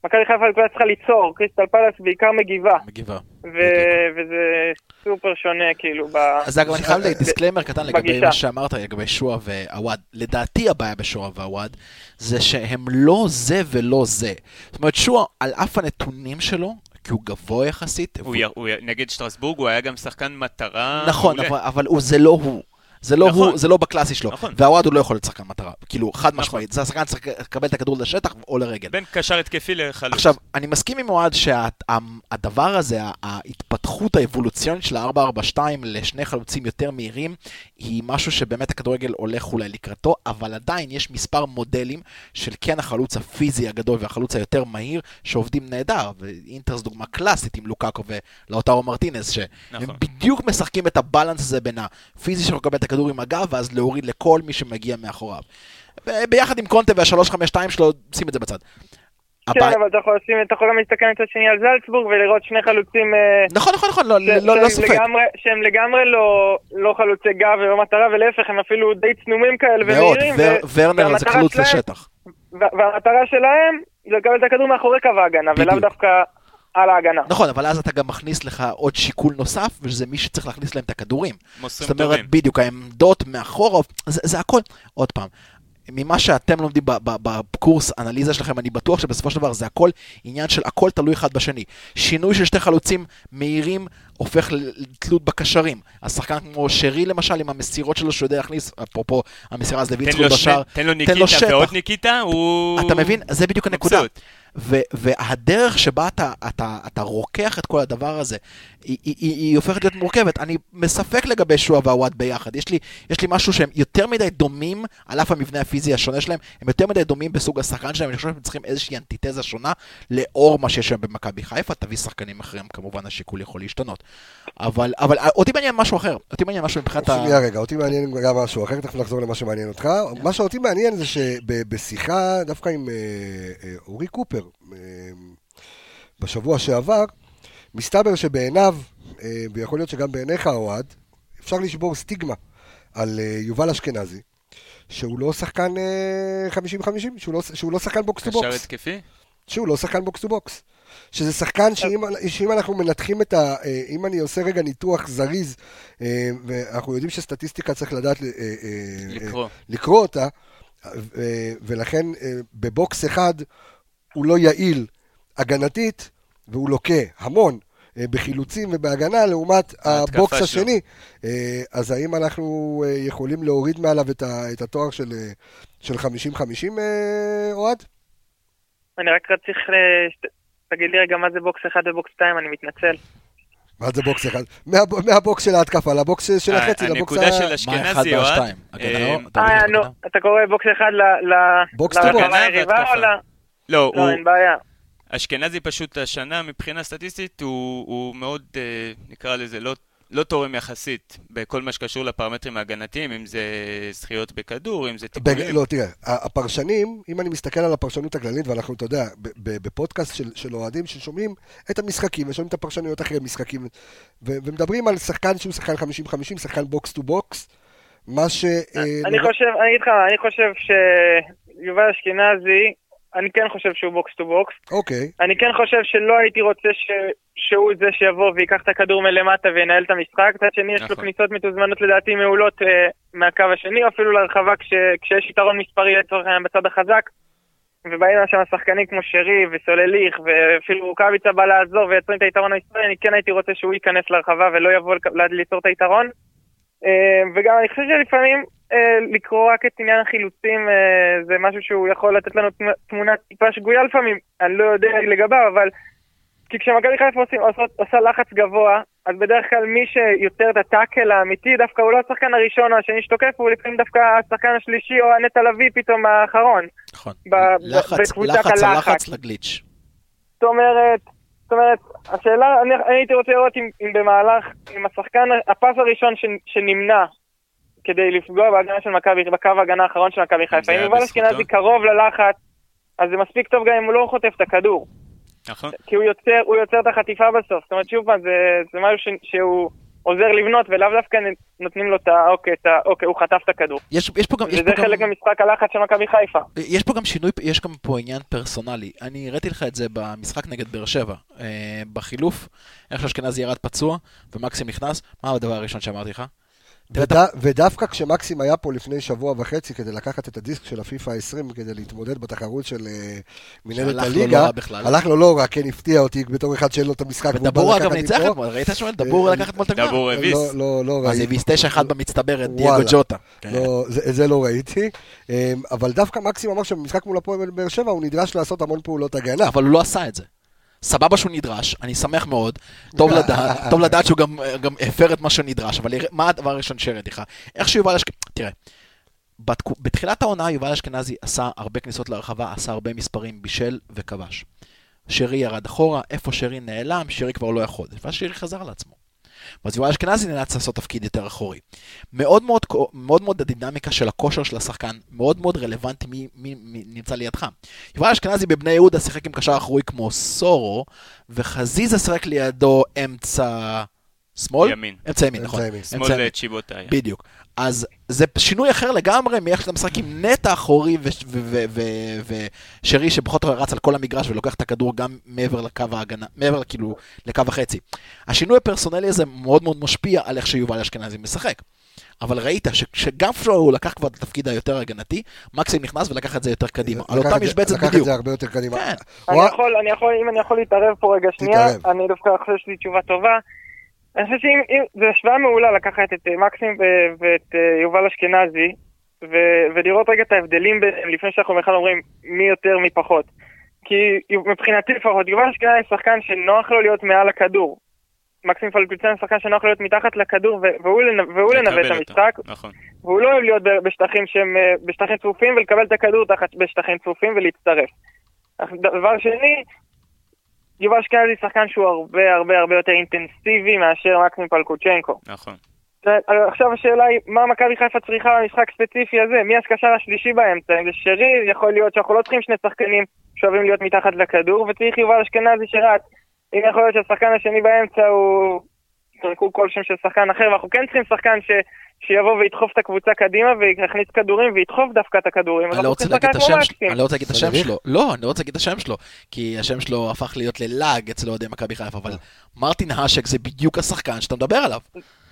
שמכבי חיפה כבר צריכה ליצור, קריסטל פלאס בעיקר מגיבה, מגיבה. ו- וזה סופר שונה כאילו ב... אז אגב, אני חייב אה, disclaimer קטן לגבי. מה שאמרת לגבי שועה ועוואד. לדעתי הבעיה בשועה ועוואד זה שהם לא זה ולא זה. זאת אומרת, שועה, על אף הנתונים שלו, כי הוא גבוה יחסית, הוא י- הוא נגד שטרסבורג הוא היה גם שחקן מטרה נכון. אבל, אבל הוא, זה לא הוא. זה לא נכון. הוא, זה לא בקלאסי שלו. נכון. ועוואד הוא לא יכול להיות שחקן מטרה. כאילו, חד נכון. משמעית. זה השחקן צריך לקבל את הכדור לשטח או לרגל. בין קשר התקפי לחלוץ. עכשיו, אני מסכים עם אוהד שהדבר הזה, ה- ההתפתחות האבולוציונית של ה-442 לשני חלוצים יותר מהירים, היא משהו שבאמת הכדורגל הולך אולי לקראתו, אבל עדיין יש מספר מודלים של כן החלוץ הפיזי הגדול והחלוץ היותר מהיר, שעובדים נהדר. ואינטר זו דוגמה קלאסית עם לוקאקו ולאוטרו מרטינס, שהם נכון. בדיוק משחקים את הבלנס הזה בין הפיזי שלו לקבל את הכדור עם הגב, ואז להוריד לכל מי שמגיע מאחוריו. ביחד עם קונטה וה-352 שלו, שים את זה בצד. כן, אבל אתה יכול לשים, אתה יכול גם להסתכל מצד שני על זלצבורג ולראות שני חלוצים אה, נכון, נכון, נכון, לא, ש- לא, לא ספק. לגמרי- שהם לגמרי לא- לא חלוצי גב ולא מטרה, ולהפך, הם אפילו די צנומים כאלה מאוד, ומהירים. ור- ו- ורנר זה חלוץ לשטח. וה- והמטרה שלהם זה לקבל את הכדור מאחורי קו ההגנה, ולאו. דווקא על ההגנה. נכון, אבל אז אתה גם מכניס לך עוד שיקול נוסף, וזה מי שצריך להכניס להם את הכדורים. מוסרים זאת אומרת, טובים. בדיוק, העמדות מאחורה, זה, זה הכל. עוד פעם, ממה שאתם לומדים ב- ב- בקורס אנליזה שלכם, אני בטוח שבסופו של דבר זה הכל עניין של הכל תלוי אחד בשני. שינוי של שתי חלוצים מהירים הופך לתלות בקשרים. השחקן כמו שרי למשל, עם המסירות שלו שהוא יודע להכניס, אפרופו המסירה אז לויצחוט לו, בשער, תן לו ניקיטה. ועוד ניקיטה, הוא... אתה מבין? זה בדיוק הנקודה. ו- והדרך שבה אתה, אתה, אתה רוקח את כל הדבר הזה, היא, היא, היא, היא הופכת להיות מורכבת. אני מספק לגבי שועה והוואט ביחד. יש לי, יש לי משהו שהם יותר מדי דומים, על אף המבנה הפיזי השונה שלהם, הם יותר מדי דומים בסוג השחקן שלהם, אני חושב שהם צריכים איזושהי אנטיתזה שונה לאור מה שיש היום במכבי חיפה. תביא שחקנים אחרים, כמובן השיקול יכול להשתנות. אבל, אבל אותי מעניין משהו אחר, אותי מעניין משהו מבחינת ה... שנייה רגע, אותי מעניין גם משהו אחר, תכף נחזור למה שמעניין אותך. מה שאותי מעניין זה שבשיחה דווקא עם אה, אה, אורי קופר אה, בשבוע שעבר, מסתבר שבעיניו, אה, ויכול להיות שגם בעיניך אוהד, אפשר לשבור סטיגמה על אה, יובל אשכנזי, שהוא לא שחקן אה, 50-50, שהוא לא- שהוא לא שחקן box to קשר box. התקפי? שהוא לא שחקן box to box. שזה שחקן שאם, שאם אנחנו מנתחים את ה... אה, אם אני עושה רגע ניתוח זריז, אה, ואנחנו יודעים שסטטיסטיקה צריך לדעת אה, אה, אה, לקרוא. לקרוא אותה, אה, ולכן אה, ב box אחד הוא לא יעיל הגנתית, והוא לוקה המון אה, בחילוצים ובהגנה לעומת ה box שלו. השני. אה, אז האם אנחנו אה, יכולים להוריד מעליו את ה- את התואר של אה, של 50-50, אה, אוהד? אני רק שת- תגיד לי רגע מה זה box 1 ו box 2, אני מתנצל. מה זה box אחד? מהב- מה box של ההתקפה ל box של החצי, ל box הנקודה ה... של מה אחד אשכנזי, אוהד, אה? אתה את נו? אתה קורא box 1 ל... ל- box to להגנה. היריבה והתקפה. או ל... לא, לא, הוא... אין בעיה. אשכנזי פשוט השנה מבחינה סטטיסטית הוא, הוא מאוד, אה, נקרא לזה, לא, לא תורם יחסית בכל מה שקשור לפרמטרים ההגנתיים, אם זה זכיות בכדור, אם זה בג... tackleים. לא, תראה, ה- הפרשנים, אם אני מסתכל על הפרשנות הכללית, ואנחנו, אתה יודע, ב- ב- בפודקאסט של, של אוהדים ששומעים את המשחקים, ושומעים את הפרשנויות אחרי משחקים, ו- ומדברים על שחקן שהוא שחקן 50-50, שחקן box to box, מה ש... אה, אני חושב, אני אגיד לך, אני חושב שיובל אשכנזי, אני כן חושב שהוא box to box. אוקיי, אני כן חושב שלא הייתי רוצה ש... שהוא זה שיבוא ויקח את הכדור מלמטה וינהל את המשחק. מצד שני, יש לו נכון. כניסות מתוזמנות לדעתי מעולות אה, מהקו השני, אפילו להרחבה כש... כשיש יתרון מספרי לצורך העניין בצד החזק. ובאים שם שחקנים כמו שרי וסולליך, ואפילו רוקאביצה בא לעזור ויוצרים את היתרון המספרי, אני כן הייתי רוצה שהוא ייכנס להרחבה ולא יבוא ליצור את היתרון. אה, וגם אני חושב שלפעמים לקרוא רק את עניין החילוצים אה, זה משהו שהוא יכול לתת לנו תמ- תמונה טיפה שגויה לפעמים, אני לא יודע לגביו, אבל כי כשמכבי חיפה עושה, עושה לחץ גבוה, אז בדרך כלל מי שיוצר את הטאקל האמיתי, דווקא הוא לא השחקן הראשון או השני שתוקף, הוא לפעמים דווקא השחקן השלישי או הנטע לביא פתאום האחרון. נכון. לחץ, לחץ, הלחץ. הלחץ לגליץ'. זאת אומרת, זאת אומרת, השאלה, אני, אני הייתי רוצה לראות אם, אם במהלך, אם השחקן, הפס הראשון ש, שנמנע כדי לפגוע בהגנה של מכבי, בקו ההגנה האחרון של מכבי חיפה, אם יובל? אשכנזי קרוב ללחץ, אז זה מספיק טוב גם אם הוא לא חוטף את הכדור. נכון. כי הוא יוצר, הוא יוצר את החטיפה בסוף. זאת אומרת, שוב פעם, זה, זה משהו ש, שהוא עוזר לבנות, ולאו דווקא נותנים לו את ה... אוקיי, את ה, אוקיי, הוא חטף את הכדור. יש, יש פה גם, יש וזה פה חלק גם, ממשחק הלחץ של מכבי חיפה. יש פה גם שינוי, יש גם פה עניין פרסונלי. אני הראיתי לך את זה במשחק נגד באר שבע. אה, בחילוף, איך שאשכנזי ירד פצוע, ומקסים נכנס, מה הדבר הראשון שאמרתי לך? וד- ודווקא כשמקסים היה פה לפני שבוע וחצי כדי לקחת את הדיסק של הפיפא 20 כדי להתמודד בתחרות של אה, מנהלת הליגה, לא בכלל. הלך לו לא רע, כן הפתיע אותי בתור אחד שאין לו את המשחק. והוא בא ודבור אגב לקחת ניצח. אתמול, ראית שמואל? דבור אה, לקח אתמול את הגמר. דבור הביס. לא, לא, לא אז ראיתי. הביס 9-1 במצטברת, דייגו וואלה. ג'וטה. כן. לא, זה, את זה לא ראיתי, אבל דווקא מקסים אמר שבמשחק מול הפועל באר שבע הוא נדרש לעשות המון פעולות הגנה. אבל הוא לא עשה את זה. סבבה שהוא נדרש, אני שמח מאוד, טוב לדעת, טוב לדעת שהוא גם, גם הפר את מה שנדרש, אבל מה הדבר הראשון שהראיתי לך? איך שיובל אשכנזי, תראה, בתקו, בתחילת העונה יובל אשכנזי עשה הרבה כניסות לרחבה, עשה הרבה מספרים, בישל וכבש. שרי ירד אחורה, איפה שרי נעלם, שרי כבר לא יכול, ואז שרי חזר על ואז יובל אשכנזי נאלץ לעשות תפקיד יותר אחורי. מאוד מאוד, מאוד מאוד הדינמיקה של הכושר של השחקן, מאוד מאוד רלוונטי מי, מי, מי נמצא לידך. יובל אשכנזי בבני יהודה שיחק עם קשר אחורי כמו סורו, וחזיזה שיחק לידו אמצע שמאל? ימין. אמצע ימין, נכון. שמאל ימין. צ'יבוטאי. בדיוק. אז זה שינוי אחר לגמרי מאיך שאתה משחק עם נטע אחורי ושרי שפחות או יותר רץ על כל המגרש ולוקח את הכדור גם מעבר לקו ההגנה, מעבר כאילו לקו החצי. השינוי הפרסונלי הזה מאוד מאוד משפיע על איך שיובל אשכנזי משחק. אבל ראית ש- שגם כשהוא לקח כבר את התפקיד היותר הגנתי, מקסים נכנס ולקח את זה יותר קדימה. על אותה משבצת לקח את בדיוק. זה הרבה יותר קדימה. כן. אני יכול, אני יכול, אם אני יכול להתערב פה רגע שנייה. אני דווקא חושב שיש לי תשובה טובה. אני חושב שאם, אם- זו השוואה מעולה לקחת את אה, מקסים ו- ואת אה, יובל אשכנזי, ו- ולראות רגע את ההבדלים ביניהם לפני שאנחנו בכלל אומרים מי יותר מי פחות. כי מבחינתי לפחות, יובל אשכנזי שחקן שנוח לו להיות מעל הכדור. מקסים פלקוצן שחקן שנוח לו להיות מתחת לכדור והוא והוא לנווט את. המשחק, נכון. והוא לא אוהב להיות בשטחים שהם אה, בשטחים צפופים ולקבל את הכדור תחת בשטחים צפופים ולהצטרף. דבר שני, יובל אשכנזי שחקן שהוא הרבה הרבה הרבה יותר אינטנסיבי מאשר מקסים פלקוצ'נקו. נכון. ו- עכשיו השאלה היא, מה מכבי חיפה צריכה במשחק ספציפי הזה? מי הקשר השלישי באמצע? אם זה שרי, יכול להיות שאנחנו לא צריכים שני שחקנים שאוהבים להיות מתחת לכדור, וצריך יובל אשכנזי שרץ. אם יכול להיות שהשחקן השני באמצע הוא... תרקו כל שם של שחקן אחר, ואנחנו כן צריכים שחקן ש... שיבוא וידחוף את הקבוצה קדימה ויכניס כדורים וידחוף דווקא את הכדורים. אני לא רוצה להגיד את השם שלו. אני לא רוצה להגיד את השם? שלו, לא, אני לא רוצה להגיד את השם שלו, כי השם שלו הפך להיות ללעג אצל אוהדי מכבי חיפה, אבל מרטין האשק זה בדיוק השחקן שאתה מדבר עליו.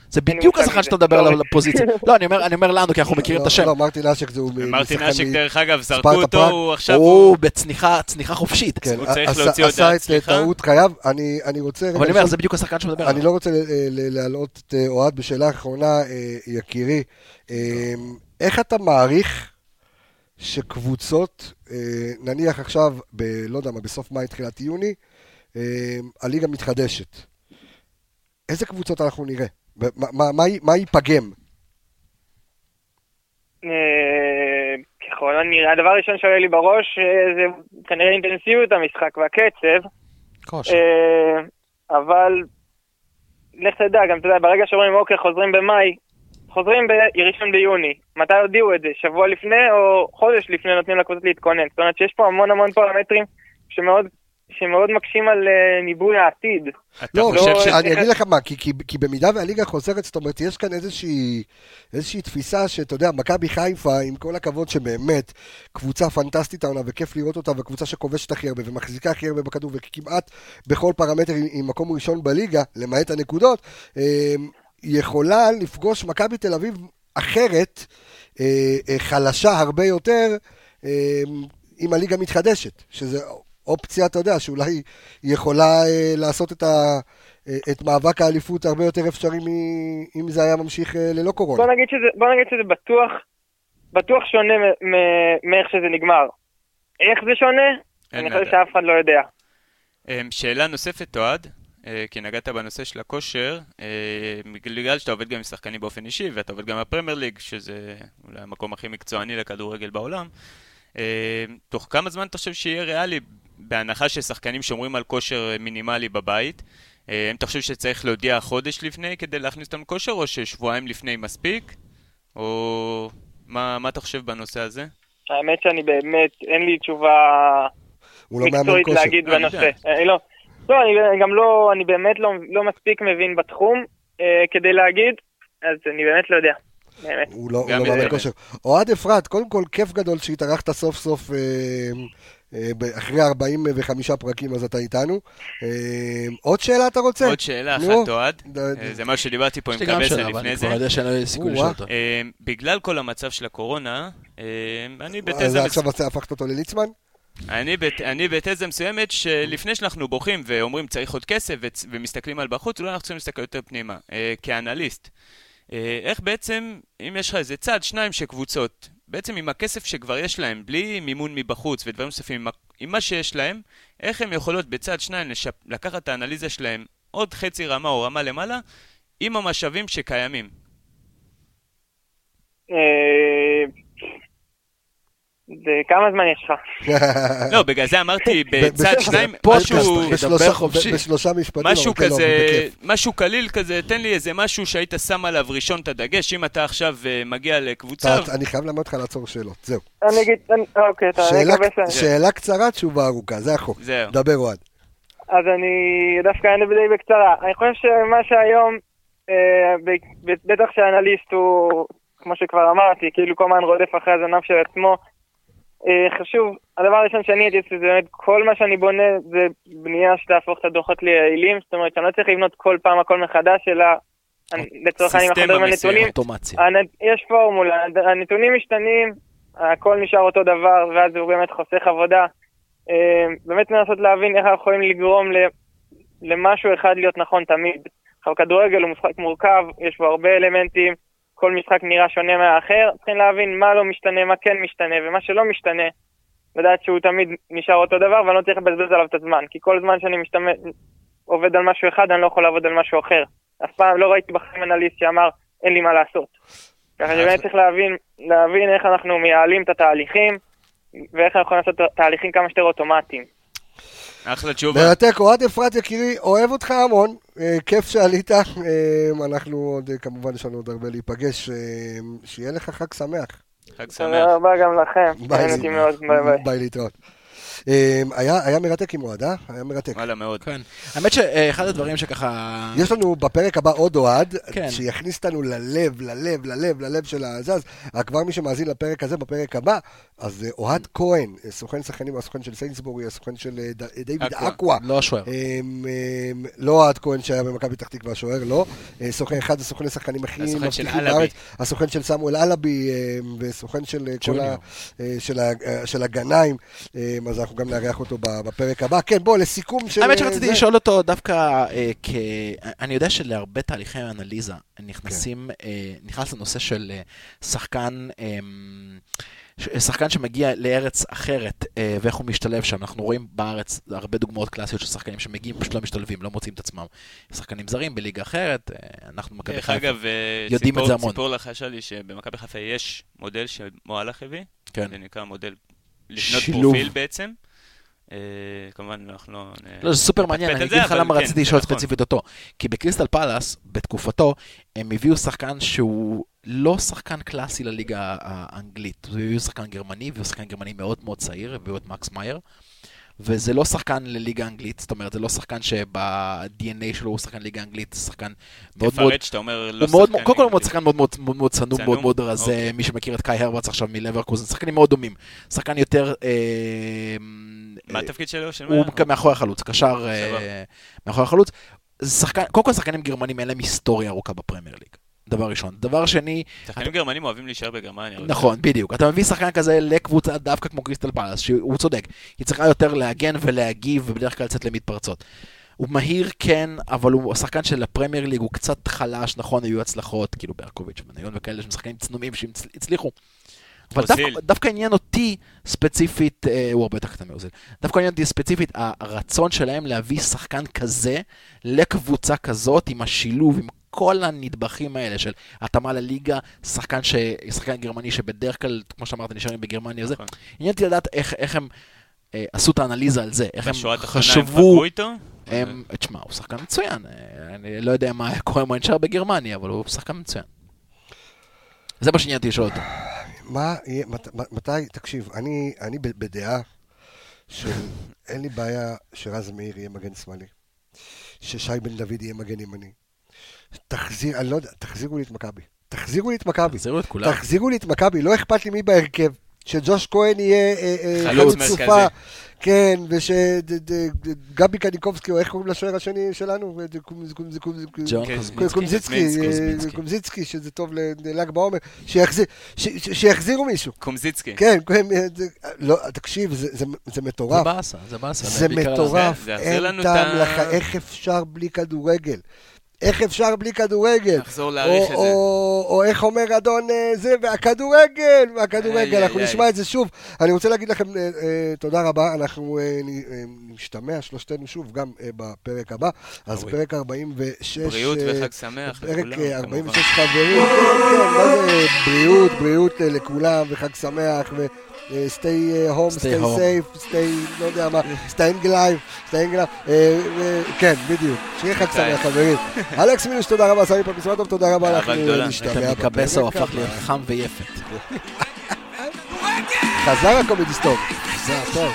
זה בדיוק השחקן שאתה מדבר עליו סורי. לפוזיציה. לא, אני אומר- אני אומר לנו, כי אנחנו מכירים את השם. לא, מרטין אשק זה הוא מרטין אשק, דרך אגב, זרקו אותו. הוא עכשיו... הוא בצניחה צניחה חופשית. כן, עשה- את סליחה? טעות חייו. אני אני רוצה... אבל אני אומר, זה בדיוק השחקן שהוא מדבר אני עליו. לא רוצה ל- ל- להעלות את אה, אוהד בשאלה האחרונה, אה, יקירי. אה, איך אתה מעריך שקבוצות, אה, נניח עכשיו, ב, לא יודע מה, בסוף מאי, תחילת יוני, אה, הליגה מתחדשת. איזה קבוצות אנחנו נראה? מה- מה- מה י- מה ייפגם? אה, ככל הנראה, הדבר הראשון שעולה לי בראש אה, זה כנראה אינטנסיביות המשחק והקצב. כושר. אה, אבל לך תדע, גם אתה יודע, ברגע שאומרים אוקיי, חוזרים במאי, חוזרים בראשון ביוני. מתי הודיעו את זה? שבוע לפני או חודש לפני נותנים לקבוצות להתכונן? זאת אומרת שיש פה המון המון פרמטרים שמאוד, שמאוד מקשים על אה, ניבוי העתיד. אתה לא, חושב ש... אני אגיד לך מה, כי, כי, כי במידה והליגה חוזרת, זאת אומרת, יש כאן איזושהי, איזושהי תפיסה שאתה יודע, מכבי חיפה, עם כל הכבוד שבאמת קבוצה פנטסטית העונה, וכיף לראות אותה, וקבוצה שכובשת הכי הרבה, ומחזיקה הכי הרבה בכדור, וכמעט בכל פרמטר היא, היא מקום ראשון בליגה, למעט הנקודות, אה, יכולה לפגוש מכבי תל אביב אחרת, אה, חלשה הרבה יותר, אם הליגה מתחדשת, שזה אופציה, אתה יודע, שאולי היא יכולה אה, לעשות את, ה, אה, את מאבק האליפות הרבה יותר אפשרי מ- אם זה היה ממשיך אה, ללא קורונה. בוא נגיד שזה, בוא נגיד שזה בטוח, בטוח שונה מאיך שזה נגמר. איך זה שונה? אני חושב. שאף אחד לא יודע. שאלה נוספת, אוהד, כי נגעת בנושא של הכושר, בגלל שאתה עובד גם עם שחקנים באופן אישי, ואתה עובד גם בפרמייר ליג, שזה אולי המקום הכי מקצועני לכדורגל בעולם, תוך כמה זמן אתה חושב שיהיה ריאלי, בהנחה ששחקנים שומרים על כושר מינימלי בבית, אה, האם אתה חושב שצריך להודיע חודש לפני כדי להכניס אותם לכושר, או ששבועיים לפני מספיק? או מה, מה אתה חושב בנושא הזה? האמת שאני באמת, אין לי תשובה לא מקצועית. להגיד אה, בנושא. לא, לא, אני גם לא, אני באמת לא, לא מספיק מבין בתחום אה, כדי להגיד, אז אני באמת לא יודע. באמת. הוא לא, הוא לא מאמן. כושר. אוהד אפרת, קודם כל כיף גדול שהתארחת סוף סוף אה, אה, אחרי 45 פרקים אז אתה איתנו. אה, עוד שאלה אתה רוצה? עוד שאלה. אחת, אוהד. אה, זה מה שדיברתי פה עם יש לי גם קבסה שאלה, אבל לפני אני זה. כבר יודע שאין לי סיכוי לשאול. אותו. אה, בגלל כל המצב של הקורונה, אה, אני אז בתזה... מס- עכשיו הפכת אותו לליצמן? אני, בת, אני בתזה מסוימת שלפני שאנחנו בוכים ואומרים צריך עוד כסף ומסתכלים על בחוץ, אולי אנחנו צריכים להסתכל יותר פנימה, אה, כאנליסט. אה, איך בעצם, אם יש לך איזה צד, שניים שקבוצות, בעצם עם הכסף שכבר יש להם, בלי מימון מבחוץ ודברים נוספים, עם, מה שיש להם, איך הם יכולות בצד שניים לשפ... לקחת את האנליזה שלהם עוד חצי רמה או רמה למעלה, עם המשאבים שקיימים. כמה זמן יש לך? לא, בגלל זה אמרתי בצד שניים, משהו... בשלושה- חופשי. בשלושה משפטים. משהו כן, לא, כזה. משהו קליל כזה, תן לי איזה משהו שהיית שם עליו ראשון את הדגש, אם אתה עכשיו אה, מגיע לקבוצה, אני חייב ללמד אותך לעצור שאלות, זהו. אני אגיד, אוקיי, אתה שאלה- קצרה, תשובה ארוכה, זה החוק. זהו. דבר אוהד. אז אני דווקא אענה די בקצרה. אני חושב שמה שהיום, אה, בטח שהאנליסט הוא, כמו שכבר אמרתי, כאילו כל הזמן רודף אחרי הזנב של עצמו. אה, חשוב, הדבר הראשון שאני הייתי עושה זה באמת, כל מה שאני בונה זה בנייה שתהפוך את הדוחות ליעילים, זאת אומרת שאני לא צריך לבנות כל פעם הכל מחדש, אלא אני- לצורך העניין, אנחנו מדברים על. נתונים, יש פורמולה, הנתונים משתנים, הכל נשאר אותו דבר, ואז הוא באמת חוסך עבודה. אה, באמת לנסות להבין איך אנחנו יכולים לגרום למשהו אחד להיות נכון תמיד. עכשיו כדורגל הוא משחק מורכב, יש בו הרבה אלמנטים, כל משחק נראה שונה מהאחר, צריכים להבין מה לא משתנה, מה כן משתנה, ומה שלא משתנה, לדעת שהוא תמיד נשאר אותו דבר, ואני לא צריך לבזבז עליו את הזמן, כי כל זמן שאני משתמש, עובד על משהו אחד, אני לא יכול לעבוד על משהו אחר. אף פעם לא ראיתי בחיים אנליסט שאמר, אין לי מה לעשות. ככה שבאמת צריך להבין, להבין איך אנחנו מייעלים את התהליכים, ואיך אנחנו יכולים לעשות תהליכים כמה שיותר אוטומטיים. אחלה תשובה. מרתק, אוהד אפרת יקירי, אוהב אותך המון, אה, כיף שעלית, אה, אנחנו עוד, אה, כמובן יש לנו עוד הרבה להיפגש, אה, שיהיה לך חג שמח. חג תודה שמח. רבה גם לכם, ביי. ביי להתראות. אה, היה היה מרתק עם אוהד, אה? היה מרתק. וואלה מאוד. כן. האמת שאחד הדברים שככה... יש לנו בפרק הבא עוד אוהד, כן. שיכניס אותנו ללב, ללב, ללב, ללב של הזה, אז אה, כבר מי שמאזין לפרק הזה, בפרק הבא, אז אה, אוהד כהן, אה, סוכן שחקנים, הסוכן של סיינסבורי, הסוכן של אה, ד- אה, דיוויד אקווה. לא השוער. אמ, אמ, לא אוהד כהן שהיה במכבי פתח תקווה, השוער לא. אה, סוכן אחד הסוכני שחקנים הכי הסוכן של מבטיחים. בארץ. הסוכן של סמואל אלאבי אמ, וסוכן של אה, כל ה... ג'וניור. אה, של ה- אה, של הגנאים. אמ, אז אנחנו גם נארח אותו בפרק הבא. כן, בוא, לסיכום של... האמת אה, שרציתי זה. לשאול אותו דווקא אה, כ... אני יודע שלהרבה תהליכי אנליזה נכנסים, אה, נכנס לנושא של אה, שחקן, אה, ש- שחקן שמגיע לארץ אחרת אה, ואיך הוא משתלב שם. אנחנו רואים בארץ הרבה דוגמאות קלאסיות של שחקנים שמגיעים, פשוט לא משתלבים, לא מוצאים את עצמם. שחקנים זרים בליגה אחרת, אה, אנחנו מכבי דרך חיפה. אגב, אה, יודעים את ציפור- זה המון. ציפור לחשה לי שבמכבי חיפה יש מודל שמולנסטין הביא, כן. זה נקרא מודל לבנות שילוב. פרופיל בעצם. אה, כמובן אנחנו לא... נ- לא, זה סופר מעניין, אני אגיד לך למה כן, רציתי לשאול נכון. ספציפית אותו. כי בקריסטל פלאס, בתקופתו, הם הביאו שחקן שהוא לא שחקן קלאסי לליגה האנגלית. הם הביאו שחקן גרמני, והוא שחקן גרמני מאוד מאוד צעיר, הביאו את מקס מאייר. וזה לא שחקן לליגה אנגלית, זאת אומרת, זה לא שחקן שב-DNA שלו הוא שחקן ליגה אנגלית, זה שחקן מאוד מאוד... תפרט שאתה אומר לא שחקן קודם כל הוא מאוד. שחקן מאוד מאוד מאוד מאוד צנום? מאוד מאוד רזה, אוקיי. מי שמכיר את קאי הרבץ עכשיו מלברקוזן, שחקנים מאוד דומים. שחקן יותר... אה, מה אה, התפקיד שלו? של הוא? מאחורי החלוץ, קשר אה. מאחורי החלוץ. קודם כל שחקנים גרמנים אין להם היסטוריה ארוכה בפרמייר ליג. דבר ראשון. דבר שני, שחקנים גרמנים אוהבים להישאר בגרמניה. נכון, בדיוק. אתה מביא שחקן כזה לקבוצה דווקא כמו קריסטל פלאס, שהוא צודק. היא צריכה יותר להגן ולהגיב ובדרך כלל לצאת למתפרצות. הוא מהיר, כן, אבל הוא השחקן של הפרמייר ליג, הוא קצת חלש, נכון, היו הצלחות, כאילו ברקוביץ' ובניון וכאלה, שהם שחקנים צנומים שהצליחו. אבל. דווקא, דווקא עניין אותי ספציפית, אה, הוא הרבה יותר קטן מאוזיל, דווקא עניין אותי ספציפית, הרצון שלהם להביא שחקן כזה לקבוצה כזאת, עם השילוב, עם כל הנדבכים האלה של התאמה לליגה, שחקן, ש... שחקן גרמני שבדרך כלל, כמו שאמרת, נשארים בגרמניה וזה. נכון. עניין אותי לדעת איך, איך הם אה, עשו את האנליזה על זה, איך הם חשבו... הם, תשמע, הוא שחקן מצוין. אה, אני לא יודע מה היה קורה אם הוא נשאר בגרמניה, אבל הוא שחקן מצוין. זה מה שעניין אותי לשאול אותו. מה יהיה, מת- מתי, תקשיב, אני אני בדעה של אין לי בעיה שרז מאיר יהיה מגן שמאלי, ששי בן דוד יהיה מגן ימני. תחזיר, אני לא יודע, תחזירו לי את מכבי. תחזירו לי את מכבי. תחזירו את כולם. תחזירו לי את מכבי, לא אכפת לי מי בהרכב. שג'וש כהן יהיה אה, אה, חלוץ חלוץ מרכזי. כן, ושגבי קניקובסקי, או איך קוראים לשוער השני שלנו? קומזיצקי. אה, קומזיצקי, שזה טוב לל"ג בעומר, שיחזירו מישהו. קומזיצקי. כן, כן, אה, לא, תקשיב, זה- זה- זה מטורף. באסה, זה באסה. זה מטורף, אין טעם לך, איך אפשר בלי כדורגל? איך אפשר בלי כדורגל? נחזור להעריך את או- זה. או- או איך אומר אדון אה, זה, והכדורגל, והכדורגל, אנחנו נשמע. את זה שוב. אני רוצה להגיד לכם אה, אה, תודה רבה, אנחנו נשתמע שלושתנו שוב, גם בפרק הבא. אז. פרק 46... בריאות וחג שמח פרק לכולם, כמובן. 46 חברים, כן, כן, מה זה בריאות, בריאות לכולם, וחג שמח, אה, Stay stay home. safe, stay, לא יודע מה, staying alive, אה, אה, כן, בדיוק, שיהיה חג שמח חברים. אלכס מינוש, תודה רבה, סמי פרפיסמטוב, תודה רבה, גדולה. נשתמע נתן מקבסה, הוא בפרק הפך להיות. חם ויפת. חזר הקומדיסטור, חזר, טוב.